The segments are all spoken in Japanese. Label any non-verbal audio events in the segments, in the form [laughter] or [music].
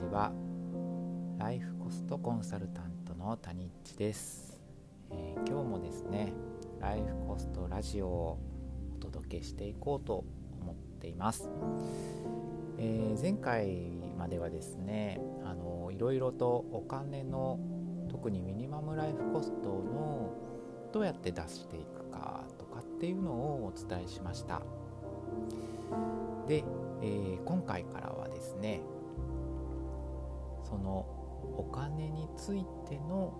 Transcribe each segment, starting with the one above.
ちはライフコストコンサルタントの谷一です、えー、今日もですねライフコストラジオをお届けしていこうと思っています、えー、前回まではですねあのいろいろとお金の特にミニマムライフコストのどうやって出していくかとかっていうのをお伝えしました。で、えー、今回からはですねそのお金についての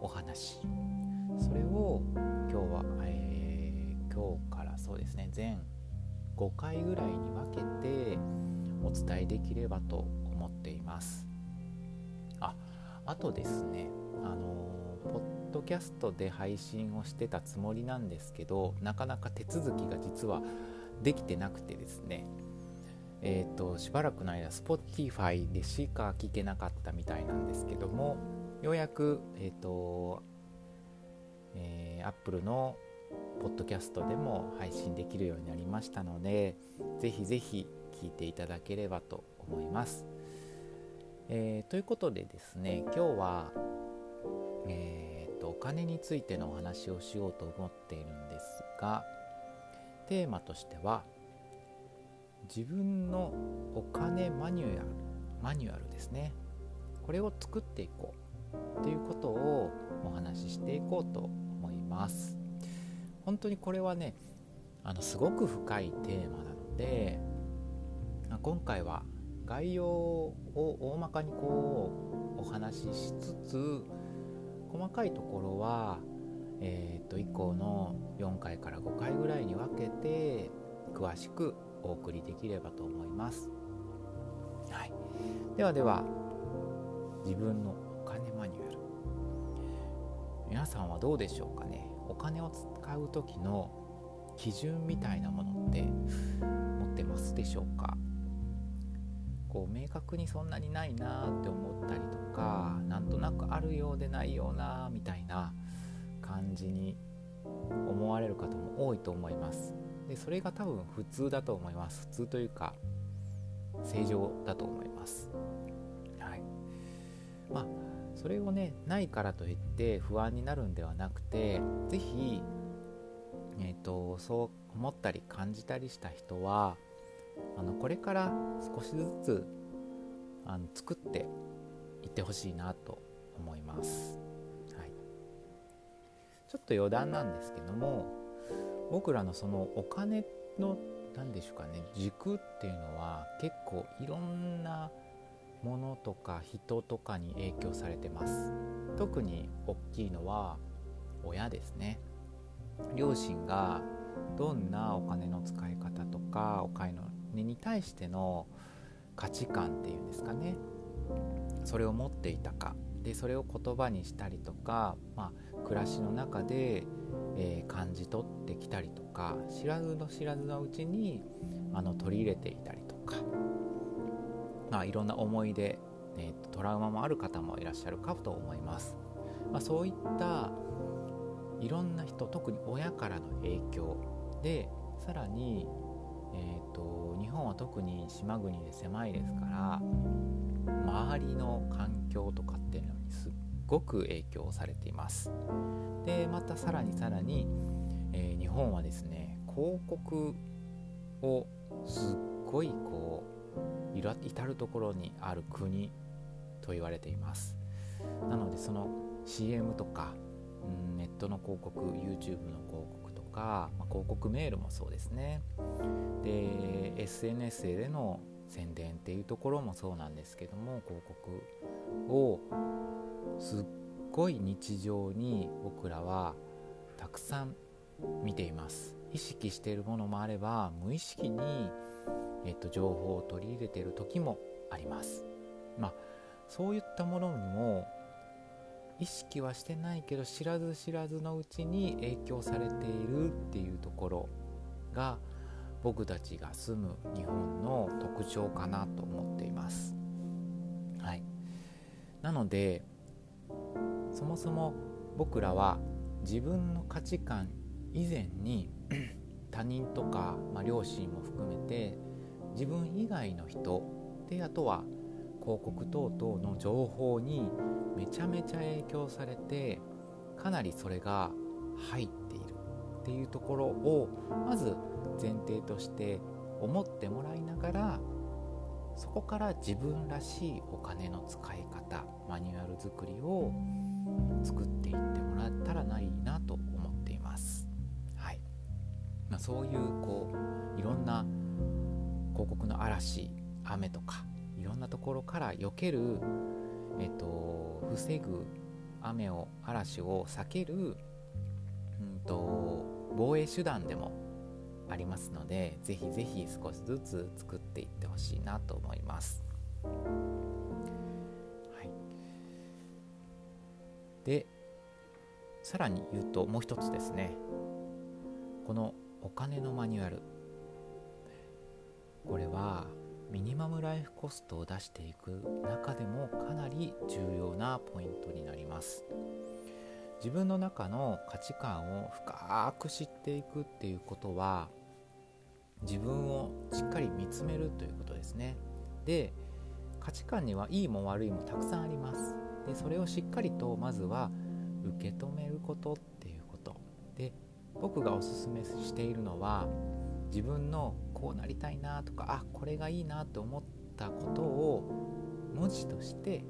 お話。それを今日は、えー、今日からそうですね。全5回ぐらいに分けてお伝えできればと思っています。ああとですねあのポッドキャストで配信をしてたつもりなんですけどなかなか手続きが実はできてなくてですね。えーと、しばらくの間 Spotify でしか聞けなかったみたいなんですけどもようやく、えーとえー、Apple のポッドキャストでも配信できるようになりましたのでぜひぜひ聞いていただければと思います。えー、ということでですね今日は、えーとお金についてのお話をしようと思っているんですがテーマとしては自分のお金マニュアルマニュアルですね。これを作っていこう。ということをお話ししていこうと思います。本当にこれはねあのすごく深いテーマなので今回は概要を大まかにこうお話ししつつ細かいところは、えー、と以降の4回から5回ぐらいに分けて詳しくお送りできればと思います。はい、ではでは自分のお金マニュアル。皆さんはどうでしょうかね。お金を使う時の基準みたいなものって持ってますでしょうか？こう明確にそんなにないなって思ったりとかなんとなくあるようでないようなみたいな感じに思われる方も多いと思いますでそれが多分普通だと思います。普通というか正常だと思います。はい。まあそれをねないからといって不安になるんではなくて是非えーと、そう思ったり感じたりした人はあのこれから少しずつあの作っていってほしいなと思います、はい、ちょっと余談なんですけども僕らのそのお金の何でしょうかね軸っていうのは結構いろんなものとか人とかに影響されてます。特に大きいのは親ですね。両親がどんなお金の使い方とかお金に対しての価値観っていうんですかね。それを持っていたか。でそれを言葉にしたりとか、まあ、暮らしの中でえー、感じ取ってきたりとか知らずの知らずのうちにあの取り入れていたりとか、まあ、いろんな思い出、えー、トラウマもある方もいらっしゃるかと思います、まあ、そういったいろんな人特に親からの影響でさらに、えーと、日本は特に島国で狭いですから周りの環境とかっていうのにすっごく影響されています。でまたさらにさらに、えー、日本はですね広告をすっごいこう至る所にある国と言われています。なのでその CM とか、ん、ネットの広告 YouTube の広告とか、まあ、広告メールもそうですね。で SNS での宣伝っていうところもそうなんですけども広告をすっごい日常に僕らはたくさん見ています。意識しているものもあれば無意識に、えっと、情報を取り入れている時もあります。まあそういったものにも意識はしてないけど知らず知らずのうちに影響されているっていうところが僕たちが住む日本の特徴かなと思っています。はい、なのでそもそも僕らは自分の価値観以前に [clears throat] 他人とか、まあ、両親も含めて自分以外の人であとは広告等々の情報にめちゃめちゃ影響されてかなりそれが入ってっていうところをまず前提として思ってもらいながらそこから自分らしいお金の使い方マニュアル作りを作っていってもらったらないなと思っています。はいまあ、そういうこういろんな広告の嵐雨とかいろんなところから避ける、えっと、防ぐ雨を嵐を避ける、うんと、防衛手段でもありますのでぜひぜひ少しずつ作っていってほしいなと思います。はい、でさらに言うともう一つですね。このお金のマニュアル。これはミニマムライフコストを出していく中でもかなり重要なポイントになります。自分の中の価値観を深く知っていくっていうことは自分をしっかり見つめるということですね。で価値観にはいいも悪いもたくさんあります。でそれをしっかりとまずは受け止めることっていうこと。で僕がおすすめしているのは自分のこうなりたいなとかあこれがいいなと思ったことを文字として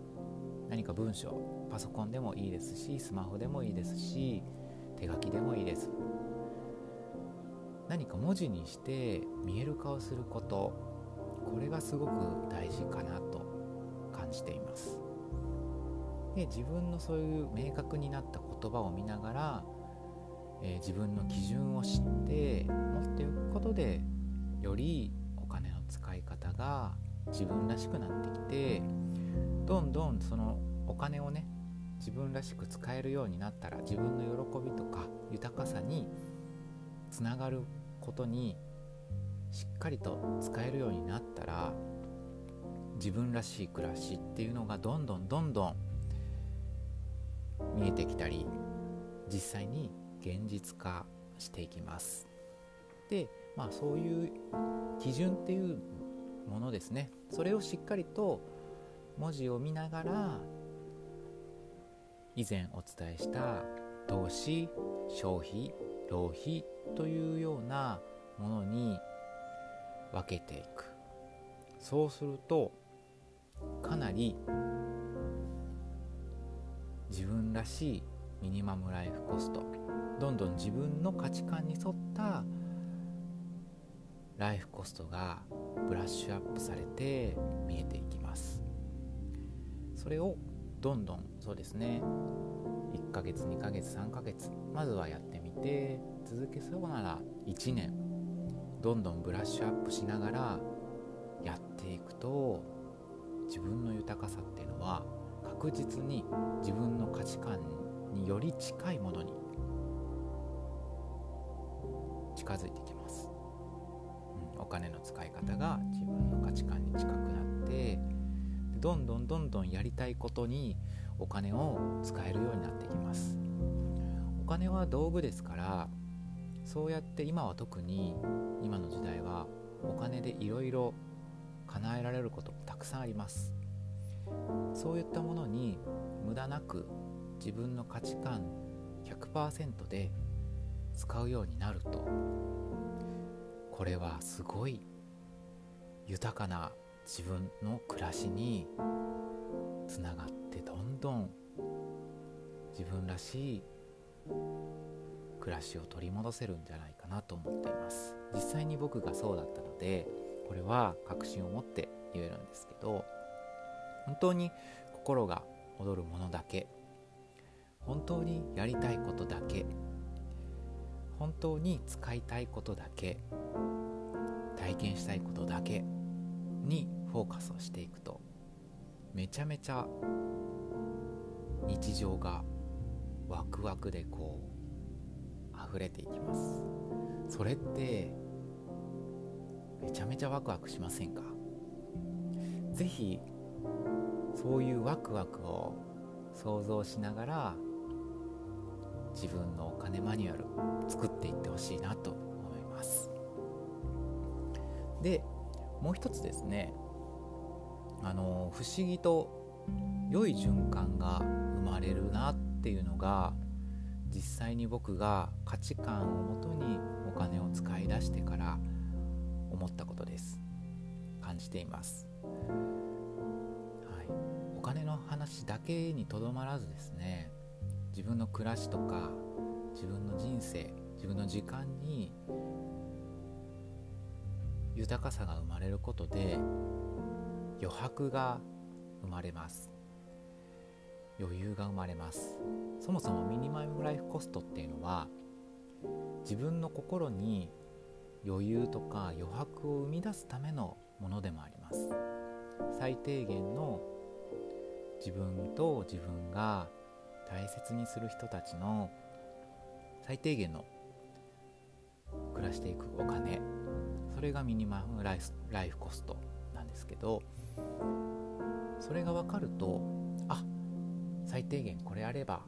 何か文章パソコンでもいいですしスマホでもいいですし手書きでもいいです。何か文字にして見える化をすることこれがすごく大事かなと感じています。で自分のそういう明確になった言葉を見ながらえー、自分の基準を知って持っておくことでよりお金の使い方が自分らしくなってきてどんどんそのお金をね自分らしく使えるようになったら自分の喜びとか豊かさにつながることにしっかりと使えるようになったら自分らしい暮らしっていうのがどんどんどんどん見えてきたり実際に現実化していきます。でまあそういう基準っていうものですね。それをしっかりと文字を見ながら以前お伝えした投資消費浪費というようなものに分けていく。そうするとかなり自分らしいミニマムライフコストどんどん自分の価値観に沿ったライフコストがブラッシュアップされて見えていきます。それをどんどんそうですね。1ヶ月2ヶ月3ヶ月。まずはやってみて続けそうなら1年。どんどんブラッシュアップしながらやっていくと自分の豊かさっていうのは確実に自分の価値観により近いものに近づいてきます、うん、お金の使い方が自分の価値観に近くなってどんどんどんどんやりたいことにお金を使えるようになっていきます。お金は道具ですからそうやって今は特に今の時代はお金でいろいろ叶えられることたくさんあります。そういったものに無駄なく自分の価値観100%で使うようになるとこれはすごい豊かな自分の暮らしにつながってどんどん自分らしい暮らしを取り戻せるんじゃないかなと思っています。実際に僕がそうだったのでこれは確信を持って言えるんですけど本当に心が躍るものだけ本当にやりたいことだけ本当に使いたいことだけ体験したいことだけにフォーカスをしていくとめちゃめちゃ日常がワクワクでこう溢れていきます。それってめちゃめちゃワクワクしませんか？是非そういうワクワクを想像しながら自分のお金マニュアル作っていってほしいなと思います。でもう一つですね。あの不思議と良い循環が生まれるなっていうのが実際に僕が価値観をもとにお金を使い出してから思ったことです。感じています、はい、お金の話だけにとどまらずですね自分の暮らしとか自分の人生自分の時間に豊かさが生まれることで余白が生まれます。余裕が生まれます。そもそもミニマムライフコストっていうのは自分の心に余裕とか余白を生み出すためのものでもあります。最低限の自分と自分が大切にする人たちの最低限の暮らしていくお金。それがミニマムライライフコストなんですけどそれが分かるとあ最低限これあれば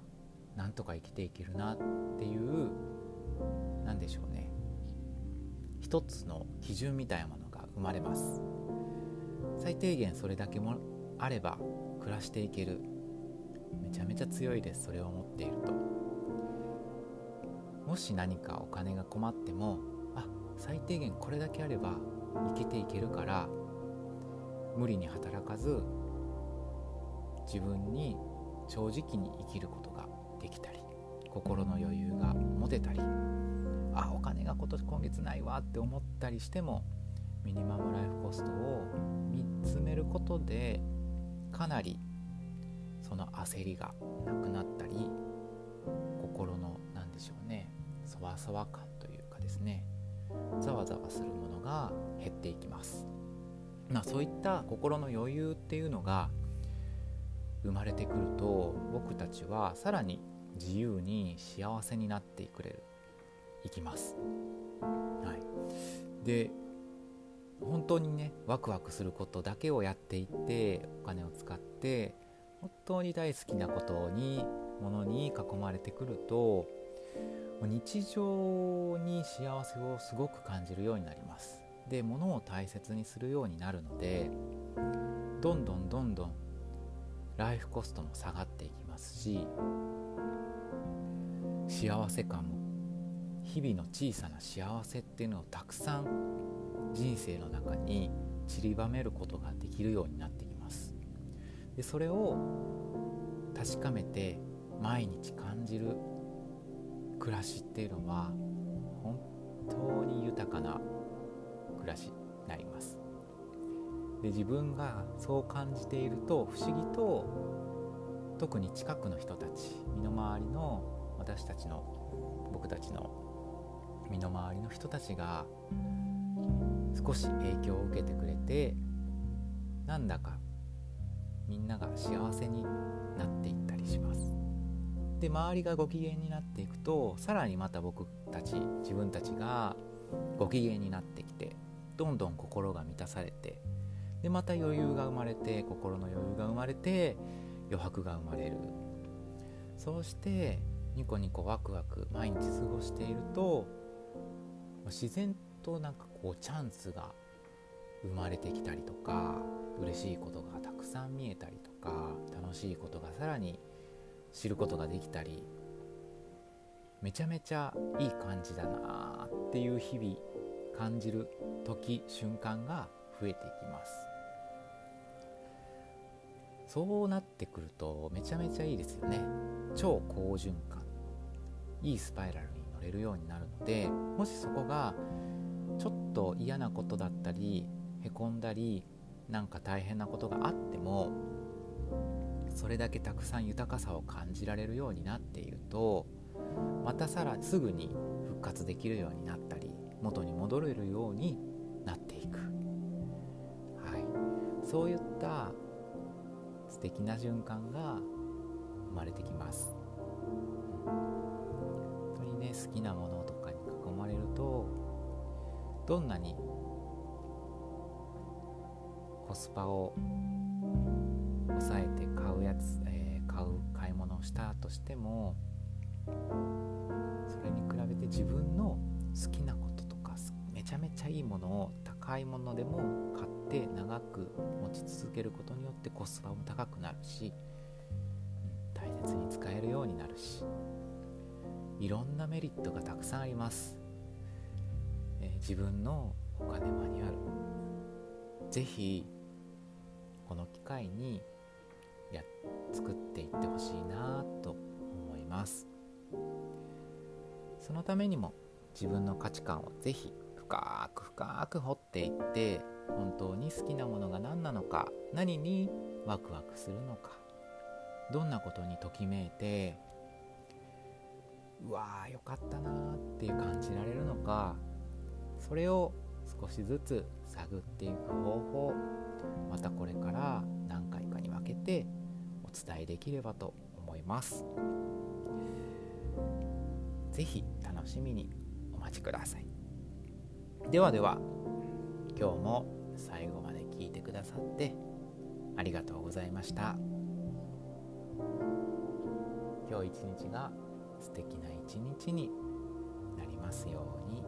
なんとか生きていけるなっていう何でしょうね。一つの基準みたいなものが生まれます。最低限それだけもあれば暮らしていける。めちゃめちゃ強いです。それを持っていると。もし何かお金が困ってもあ最低限これだけあれば生きていけるから無理に働かず自分に正直に生きることができたり心の余裕が持てたりあお金が今年今月ないわって思ったりしてもミニマムライフコストを見つめることでかなりその焦りがなくなったり心の何でしょうねそわそわ感というかですねざわざわするものが減っていきます。まあそういった心の余裕っていうのが生まれてくると僕たちはさらに自由に幸せになってくれるいきます。はい、で本当にねワクワクすることだけをやっていってお金を使って本当に大好きなことにものに囲まれてくると日常に幸せをすごく感じるようになりますで物を大切にするようになるのでどんどんどんどんライフコストも下がっていきますし幸せ感も日々の小さな幸せっていうのをたくさん人生の中に散りばめることができるようになってきます。でそれを確かめて毎日感じる暮らしっていうのは本当に豊かな暮らしになります。で自分がそう感じていると不思議と特に近くの人たち身の回りの私たちの僕たちの身の回りの人たちが少し影響を受けてくれてなんだかみんなが幸せになっていったりします。で周りがご機嫌になっていくとさらにまた僕たち自分たちがご機嫌になってきてどんどん心が満たされてでまた余裕が生まれて心の余裕が生まれて余白が生まれる。そうしてニコニコワクワク毎日過ごしていると自然となんかこうチャンスが生まれてきたりとか嬉しいことがたくさん見えたりとか楽しいことがさらに知ることができたりめちゃめちゃいい感じだなっていう日々感じる時瞬間が増えていきます。そうなってくるとめちゃめちゃいいですよね。超好循環。いいスパイラルに乗れるようになるのでもしそこがちょっと嫌なことだったりへこんだりなんか大変なことがあってもそれだけたくさん豊かさを感じられるようになっているとまたさらすぐに復活できるようになっ元に戻れるようになっていく、はい、そういった素敵な循環が生まれてきます。本当にね好きなものとかに囲まれるとどんなにコスパを抑えて買うやつ、えー、買う買い物をしたとしてもそれに比べて自分の好きなことちゃめちゃいいものをた買い物でも買って長く持ち続けることによってコスパも高くなるし、大切に使えるようになるしいろんなメリットがたくさんあります、えー、自分のお金マニュアル。ぜひこの機会にや作っていってほしいなと思います。そのためにも自分の価値観をぜひ深く深く掘っていって本当に好きなものが何なのか何にワクワクするのかどんなことにときめいてうわーよかったなーっていう感じられるのかそれを少しずつ探っていく方法またこれから何回かに分けてお伝えできればと思います。是非楽しみにお待ちください。ではでは今日も最後まで聞いてくださってありがとうございました。今日一日が素敵な一日になりますように。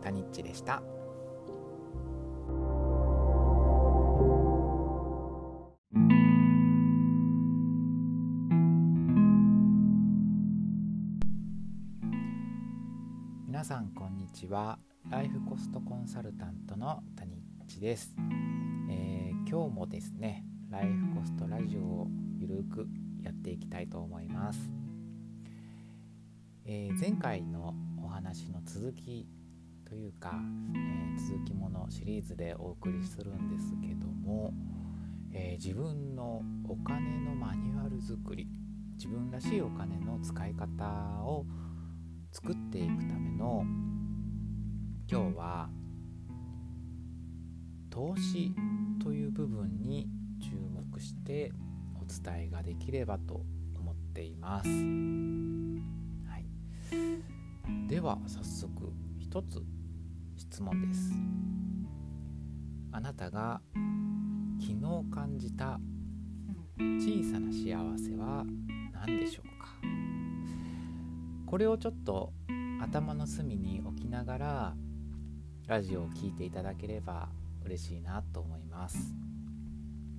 タニッチでした。ちは。ライフコストコンサルタントのタニッチです、えー、今日もですねライフコストラジオをゆるくやっていきたいと思います、えー、前回のお話の続きというか、えー、続きものシリーズでお送りするんですけども、え、自分のお金のマニュアル作り自分らしいお金の使い方を作っていくための今日は投資という部分に注目してお伝えができればと思っています。はい、では早速一つ質問です。あなたが昨日感じた小さな幸せは何でしょうか？これをちょっと頭の隅に置きながらラジオを聴いていただければ嬉しいなと思います、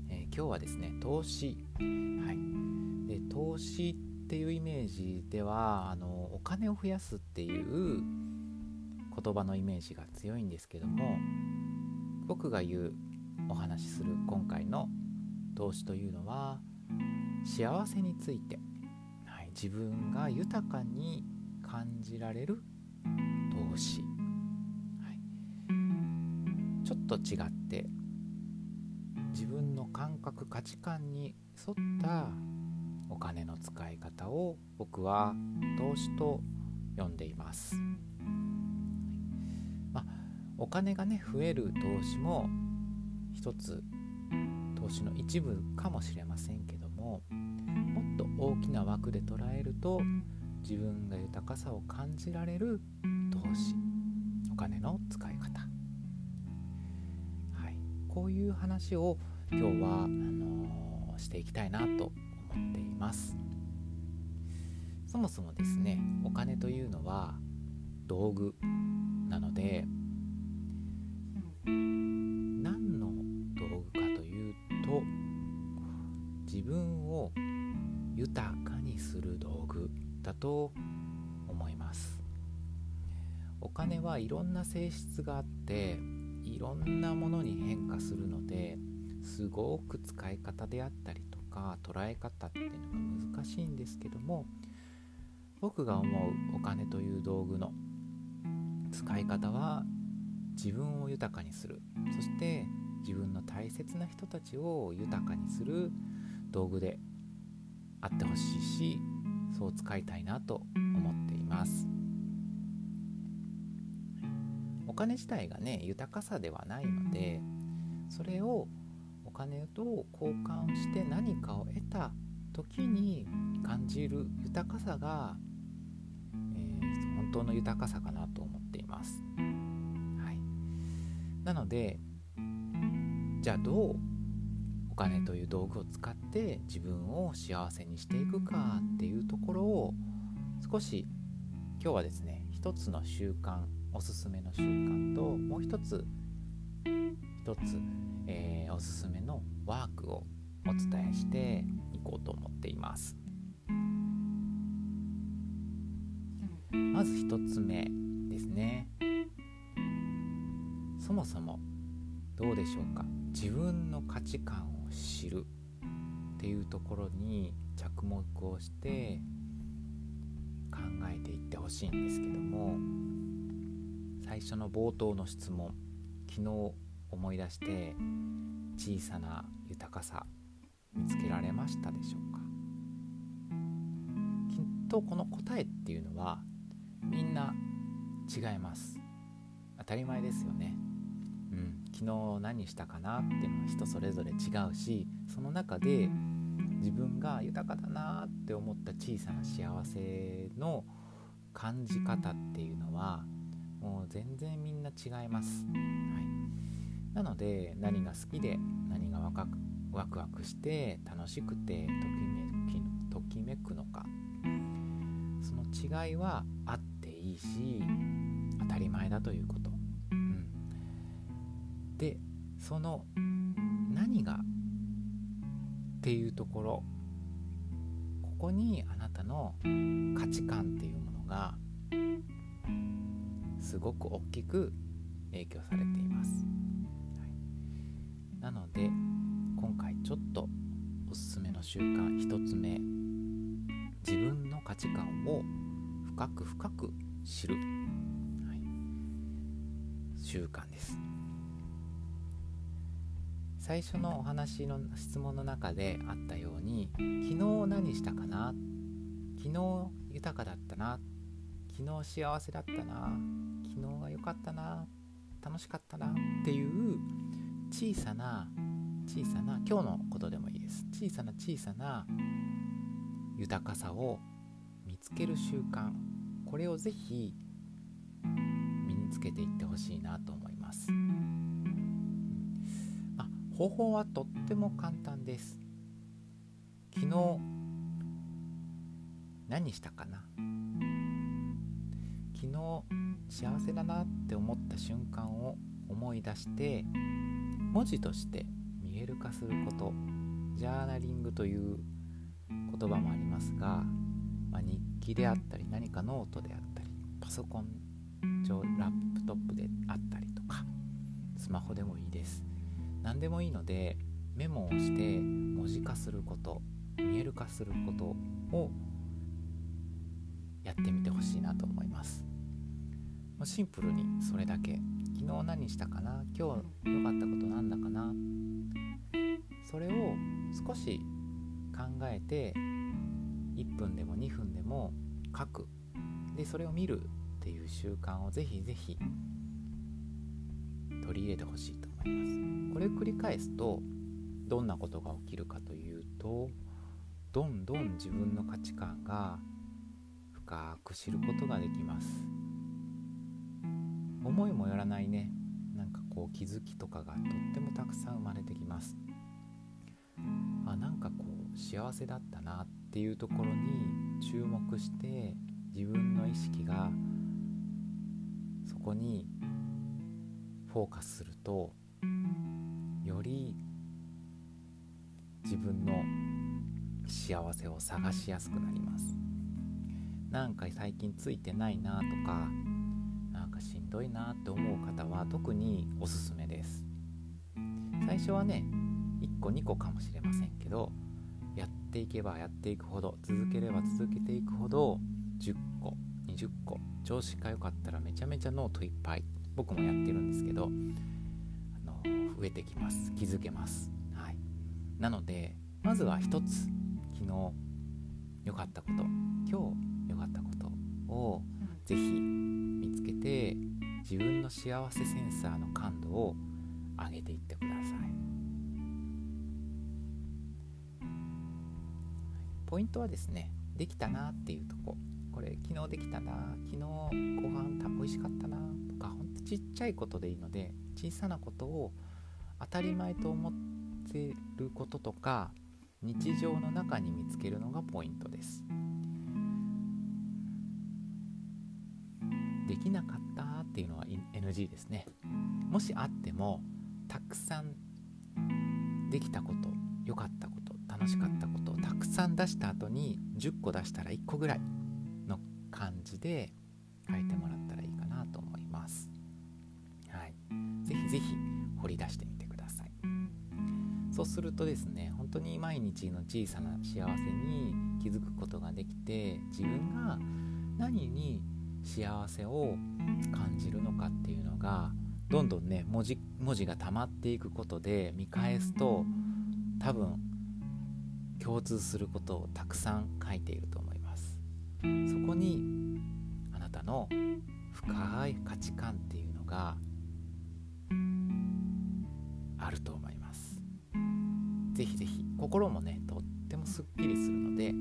えー、今日はですね投資。はい。で投資っていうイメージではあのお金を増やすっていう言葉のイメージが強いんですけども僕が言うお話しする今回の投資というのは幸せについて、はい、自分が豊かに感じられる投資、と違って自分の感覚価値観に沿ったお金の使い方を僕は投資と呼んでいます。まお金がね増える投資も一つ投資の一部かもしれませんけどももっと大きな枠で捉えると自分が豊かさを感じられる投資お金の使い方、こういう話を今日はあのー、していきたいなと思っています。そもそもですねお金というのは道具なので何の道具かというと自分を豊かにする道具だと思います。お金はいろんな性質があっていろんなものに変化するのですごく使い方であったりとか捉え方っていうのが難しいんですけども僕が思うお金という道具の使い方は自分を豊かにする。そして自分の大切な人たちを豊かにする道具であってほしいしそう使いたいなと思っています。お金自体がね豊かさではないのでそれをお金と交換して何かを得た時に感じる豊かさが、えー、本当の豊かさかなと思っています。はいなのでじゃあどうお金という道具を使って自分を幸せにしていくかっていうところを少し今日はですね一つの習慣おすすめの習慣ともう一つ一つ、えー、おすすめのワークをお伝えしていこうと思っています。まず一つ目ですね。そもそもどうでしょうか？自分の価値観を知るっていうところに着目をして考えていってほしいんですけども最初の冒頭の質問昨日思い出して小さな豊かさ見つけられましたでしょうか？きっとこの答えっていうのはみんな違います。当たり前ですよね。うん。昨日何したかなっていうのは人それぞれ違うしその中で自分が豊かだなって思った小さな幸せの感じ方っていうのはもう全然みんな違います、はい、なので何が好きで何がワクワクワクして楽しくてときめきときめくのか。その違いはあっていいし当たり前だということ、うん、でその何がっていうところ。ここにあなたの価値観っていうものがすごく大きく影響されています、はい、なので今回ちょっとおすすめの習慣1つ目自分の価値観を深く深く知る、はい、習慣です。最初のお話の質問の中であったように昨日何したかな？昨日豊かだったな？昨日幸せだったな？かったな楽しかったなっていう小さな小さな今日のことでもいいです。小さな小さな豊かさを見つける習慣。これをぜひ身につけていってほしいなと思います、まあ、方法はとっても簡単です。昨日何したかな？昨日幸せだなって思った瞬間を思い出して文字として見える化することジャーナリングという言葉もありますが、まあ、日記であったり何かノートであったりパソコン上ラップトップであったりとかスマホでもいいです。何でもいいのでメモをして文字化すること見える化することをやってみてほしいなと思います。もうシンプルにそれだけ。昨日何したかな？今日良かったことなんだかな？それを少し考えて1分でも2分でも書く。でそれを見るっていう習慣をぜひぜひ取り入れてほしいと思います。これを繰り返すとどんなことが起きるかというとどんどん自分の価値観が深く知ることができます。思いもよらないね。なんかこう気づきとかがとってもたくさん生まれてきます。あなんかこう幸せだったなっていうところに注目して自分の意識がそこにフォーカスするとより自分の幸せを探しやすくなります。なんか最近ついてないなとかどいなって思う方は特におすすめです。最初はね1個2個かもしれませんけどやっていけばやっていくほど続ければ続けていくほど10個20個調子が良かったらめちゃめちゃノートいっぱい僕もやってるんですけどあの増えてきます。気づけます。はい。なのでまずは1つ昨日良かったこと今日良かったことをぜひ見つけて自分の幸せセンサーの感度を上げていってください。ポイントはですねできたなっていうとこ。これ昨日できたな。昨日ご飯た美味しかったな。とかほんとちっちゃいことでいいので小さなことを当たり前と思ってることとか日常の中に見つけるのがポイントです。できなかったっていうのは NG ですねもしあってもたくさんできたこと良かったこと楽しかったことをたくさん出した後に10個出したら1個ぐらいの感じで書いてもらったらいいかなと思います。はい、ぜひぜひ掘り出してみてください。そうするとですね本当に毎日の小さな幸せに気づくことができて自分が何に幸せを感じるのかっていうのがどんどんね文字文字が溜まっていくことで見返すと多分共通することをたくさん書いていると思います。そこにあなたの深い価値観っていうのがあると思います。ぜひぜひ心もねとってもすっきりするので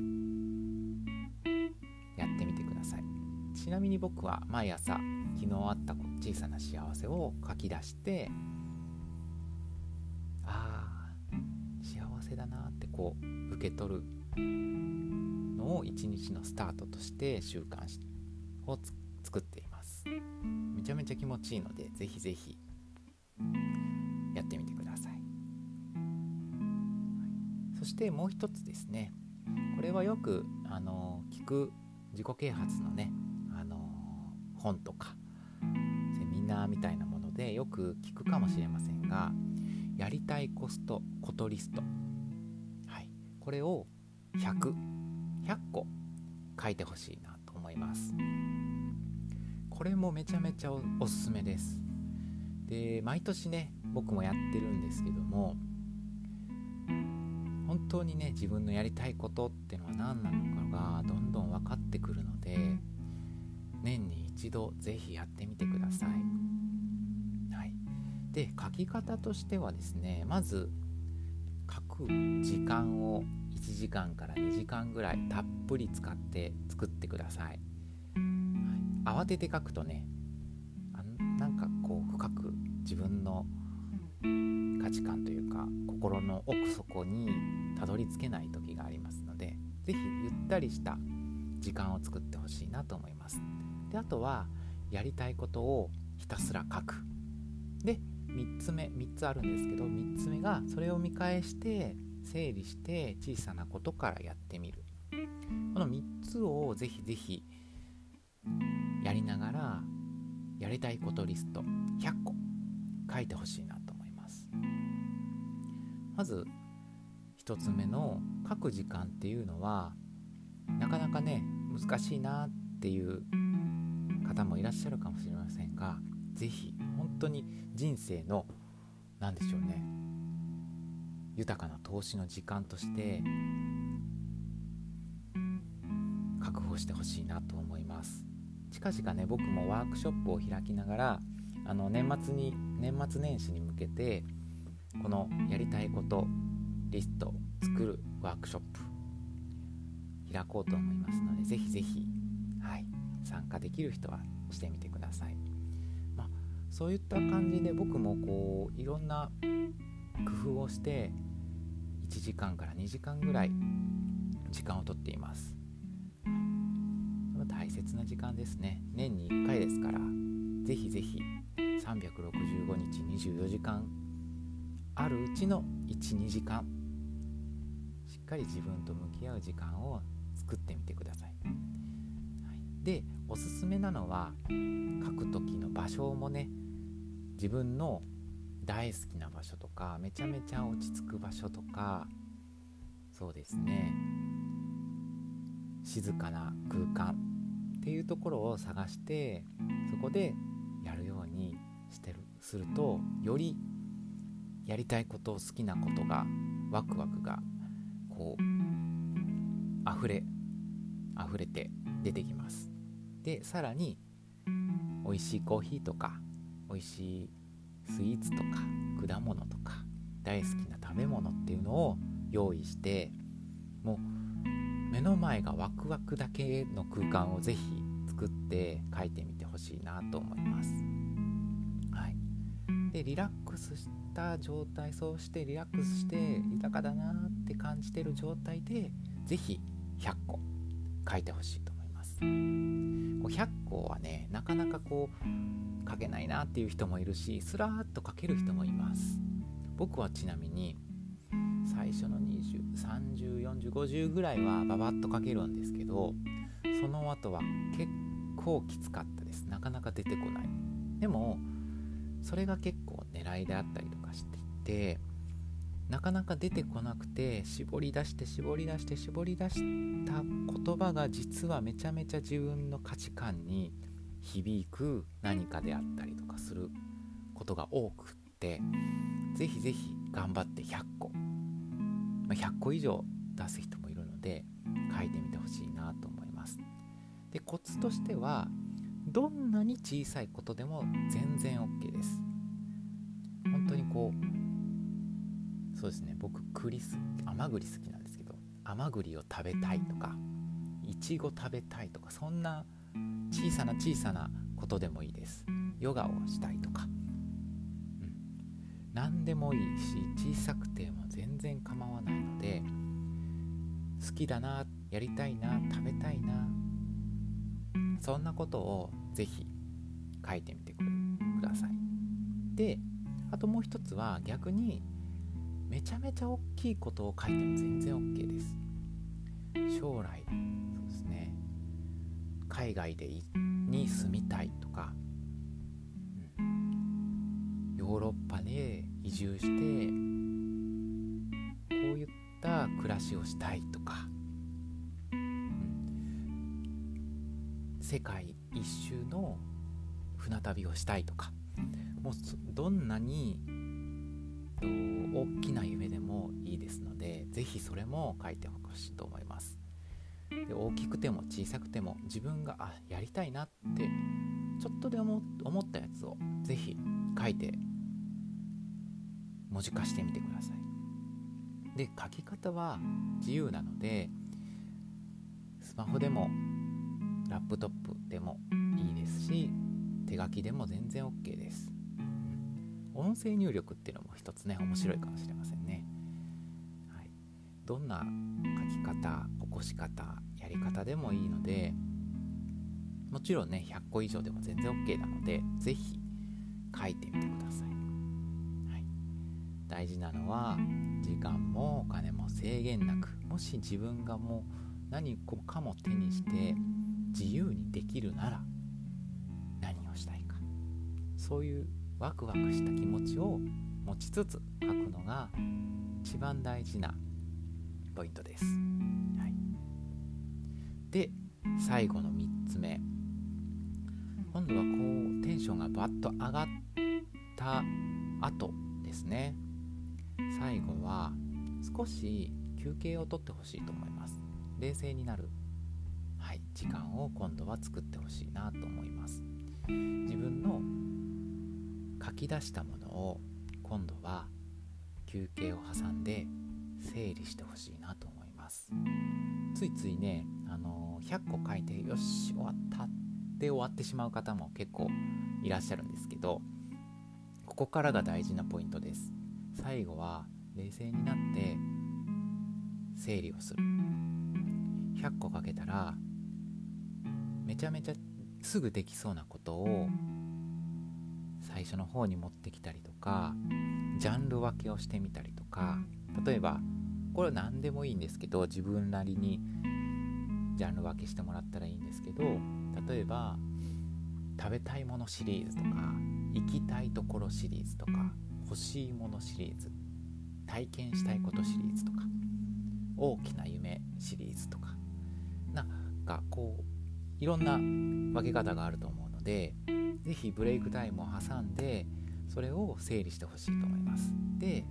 ちなみに僕は毎朝昨日あった小さな幸せを書き出してああ幸せだなってこう受け取るのを一日のスタートとして習慣を作っています。めちゃめちゃ気持ちいいのでぜひぜひやってみてください、はい、そしてもう一つですね。これはよくあの聞く自己啓発のね本とかセミナーみたいなものでよく聞くかもしれませんがやりたいコストコトリスト。これを100100個書いてほしいなと思います。これもめちゃめちゃおすすめです。で毎年ね僕もやってるんですけども本当にね自分のやりたいことってのは何なのかがどんどん分かってくるので年に一度ぜひやってみてください、はい、で書き方としてはですねまず書く時間を1時間から2時間ぐらいたっぷり使って作ってください、はい、慌てて書くとねあなんかこう深く自分の価値観というか心の奥底にたどり着けない時がありますので是非ゆったりした時間を作ってほしいなと思います。であとはやりたいことをひたすら書く。で3つ目3つあるんですけど3つ目がそれを見返して整理して小さなことからやってみる。この3つをぜひぜひやりながらやりたいことリスト100個書いてほしいなと思います。まず1つ目の書く時間っていうのはなかなかね難しいなっていう方もいらっしゃるかもしれませんが是非本当に人生の何でしょうね豊かな投資の時間として確保してほしいなと思います。近々ね僕もワークショップを開きながらあの年末に年末年始に向けてこのやりたいことリストを作るワークショップ開こうと思いますのでぜひぜひ、はい、参加できる人はしてみてください、まあ、そういった感じで僕もこういろんな工夫をして1時間から2時間ぐらい時間をとっています。大切な時間ですね。年に1回ですからぜひぜひ365日24時間あるうちの12時間しっかり自分と向き合う時間を作ってみてください、はい、でおすすめなのは書く時の場所もね自分の大好きな場所とかめちゃめちゃ落ち着く場所とかそうですね。静かな空間っていうところを探してそこでやるようにしてる。するとよりやりたいこと好きなことがワクワクがこう溢れ溢れて出てきますでさらに美味しいコーヒーとか美味しいスイーツとか果物とか大好きな食べ物っていうのを用意してもう目の前がワクワクだけの空間をぜひ作って書いてみてほしいなと思います。はい、でリラックスした状態そうしてリラックスして豊かだなって感じてる状態でぜひ100個書いてほしいと。100個はねなかなかこう書けないなっていう人もいるしスラーっと書ける人もいます。僕はちなみに最初の20304050ぐらいはババッと書けるんですけどその後は結構きつかったです。なかなか出てこない。でもそれが結構狙いであったりとかしていてなかなか出てこなくて絞り出して絞り出して絞り出した言葉が実はめちゃめちゃ自分の価値観に響く何かであったりとかすることが多くってぜひぜひ頑張って100個、まあ、100個以上出す人もいるので書いてみてほしいなと思います。でコツとしてはどんなに小さいことでも全然 OK です。本当にこうそうですね。僕栗す甘栗好きなんですけど甘栗を食べたいとかいちご食べたいとかそんな小さな小さなことでもいいです。ヨガをしたいとか、うん、何でもいいし小さくても全然構わないので好きだなやりたいな食べたいなそんなことをぜひ書いてみてください。であともう一つは逆にめちゃめちゃ大きいことを書いても全然 OK です。将来そうですね。海外でに住みたいとか、うん、ヨーロッパで移住してこういった暮らしをしたいとか。うん。世界一周の船旅をしたいとか。もうどんなにと大きな夢でもいいですので是非それも書いてほしいと思います。で大きくても小さくても自分があやりたいなってちょっとでも思ったやつを是非書いて文字化してみてください。で書き方は自由なのでスマホでもラップトップでもいいですし手書きでも全然 OK です、音声入力っていうのも一つね面白いかもしれませんね、はい、どんな書き方起こし方やり方でもいいのでもちろんね100個以上でも全然 OK なので是非書いてみてください、はい、大事なのは時間もお金も制限なくもし自分がもう何かも手にして自由にできるなら何をしたいか。そういうワクワクした気持ちを持ちつつ書くのが一番大事なポイントです。はい、で最後の3つ目。今度はこうテンションがバッと上がった後ですね。最後は少し休憩をとってほしいと思います。冷静になる。はい。時間を今度は作ってほしいなと思います。自分の書き出したものを今度は休憩を挟んで整理してほしいなと思います。ついついね、あのー、100個書いてよし終わったって終わってしまう方も結構いらっしゃるんですけどここからが大事なポイントです。最後は冷静になって整理をする。100個かけたらめちゃめちゃすぐできそうなことを最初の方に持ってきたりとかジャンル分けをしてみたりとか例えばこれは何でもいいんですけど自分なりにジャンル分けしてもらったらいいんですけど例えば食べたいものシリーズとか行きたいところシリーズとか欲しいものシリーズ体験したいことシリーズとか大きな夢シリーズとかなんかこういろんな分け方があると思うので是非ブレイクタイムを挟んでそれを整理してほしいと思います。で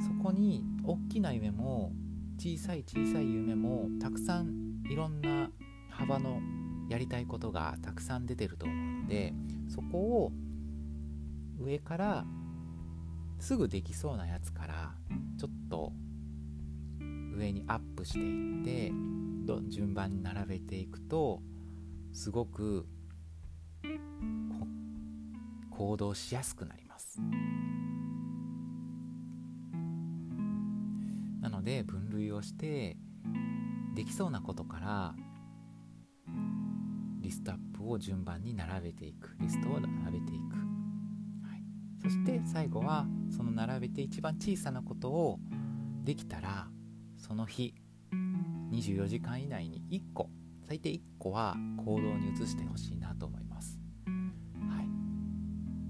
そこに大きな夢も小さい小さい夢もたくさんいろんな幅のやりたいことがたくさん出てると思うのでそこを上からすぐできそうなやつからちょっと上にアップしていって順番に並べていくとすごく行動しやすくなります。なので分類をしてできそうなことからリストアップを順番に並べていく。リストを並べていく、はい、そして最後はその並べて一番小さなことをできたらその日24時間以内に1個最低1個は行動に移してほしいなと思います、はい、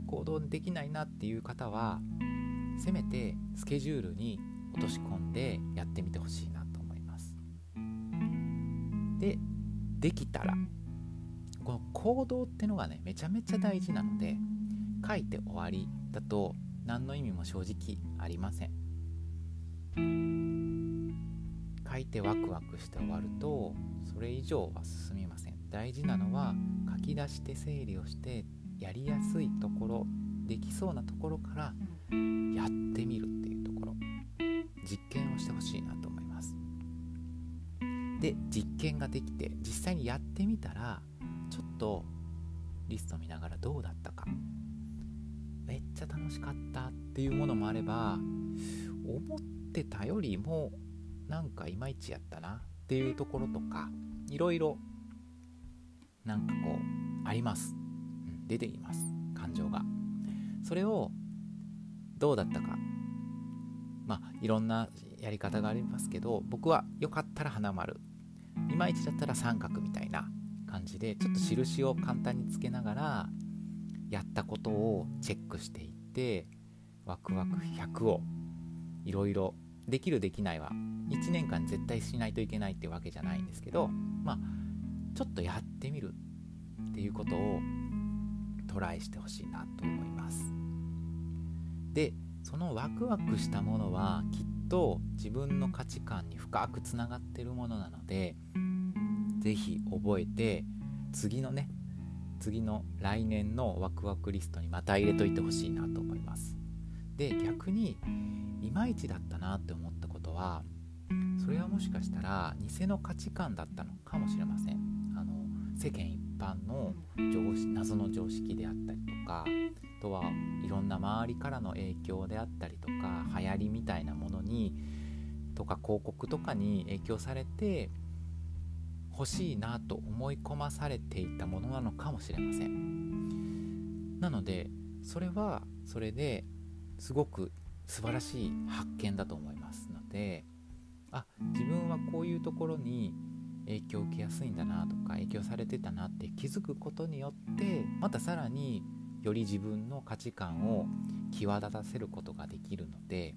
行動できないなっていう方はせめてスケジュールに落とし込んでやってみてほしいなと思います。でできたらこの行動ってのがねめちゃめちゃ大事なので書いて終わりだと何の意味も正直ありません。書いてワクワクして終わるとそれ以上は進みません。大事なのは書き出して整理をしてやりやすいところできそうなところからやってみるっていうところ。実験をしてほしいなと思います。で実験ができて実際にやってみたらちょっとリスト見ながらどうだったか。めっちゃ楽しかったっていうものもあれば思ってたよりもなんかいまいちやったな。っていうところとかいろいろなんかこうあります、うん、出ています。感情が。それをどうだったか。まあいろんなやり方がありますけど僕はよかったら花丸。いまいちだったら三角みたいな感じでちょっと印を簡単につけながらやったことをチェックしていってワクワク100をいろいろできるできないは1年間絶対しないといけないってわけじゃないんですけどまあちょっとやってみるっていうことをトライしてほしいなと思います。でそのワクワクしたものはきっと自分の価値観に深くつながってるものなので是非覚えて次のね次の来年のワクワクリストにまた入れといてほしいなと思います。で逆にいまいちだったなって思ったことはそれはもしかしたら偽の価値観だったのかもしれません。あの世間一般の常識謎の常識であったりとかあとはいろんな周りからの影響であったりとか流行りみたいなものにとか広告とかに影響されて欲しいなと思い込まされていたものなのかもしれません。なのでそれはそれですごく素晴らしい発見だと思いますのであ自分はこういうところに影響を受けやすいんだなとか影響されてたなって気づくことによってまたさらにより自分の価値観を際立たせることができるので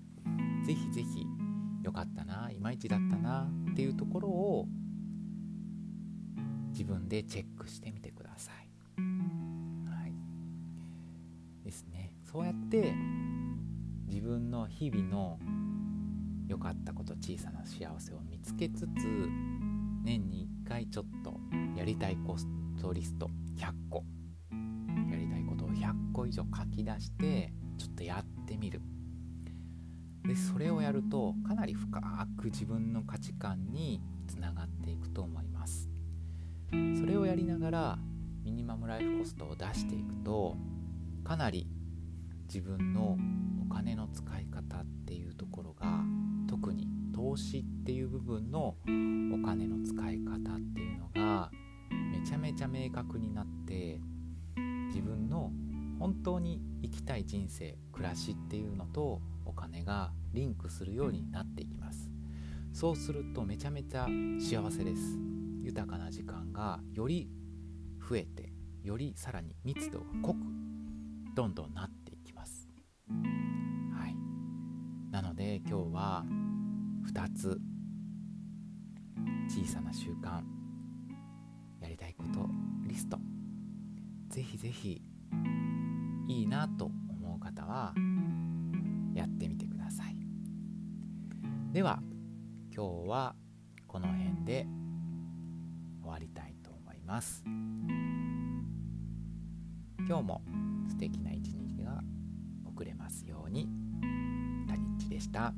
是非是非良かったないまいちだったなっていうところを自分でチェックしてみてください。はい、ですね。そうやって自分の日々の良かったこと小さな幸せを見つけつつ年に1回ちょっとやりたいコストリスト100個。やりたいことを100個以上書き出してちょっとやってみる。でそれをやるとかなり深く自分の価値観につながっていくと思います。それをやりながらミニマムライフコストを出していくとかなり自分の金の使い方っていうところが特に投資っていう部分のお金の使い方っていうのがめちゃめちゃ明確になって自分の本当に生きたい人生暮らしっていうのとお金がリンクするようになっていきます。そうするとめちゃめちゃ幸せです。豊かな時間がより増えてよりさらに密度が濃くどんどんなって今日は2つ小さな習慣やりたいことリスト。ぜひぜひいいなと思う方はやってみてください。では今日はこの辺で終わりたいと思います。今日も素敵な一日が送れますように。でした。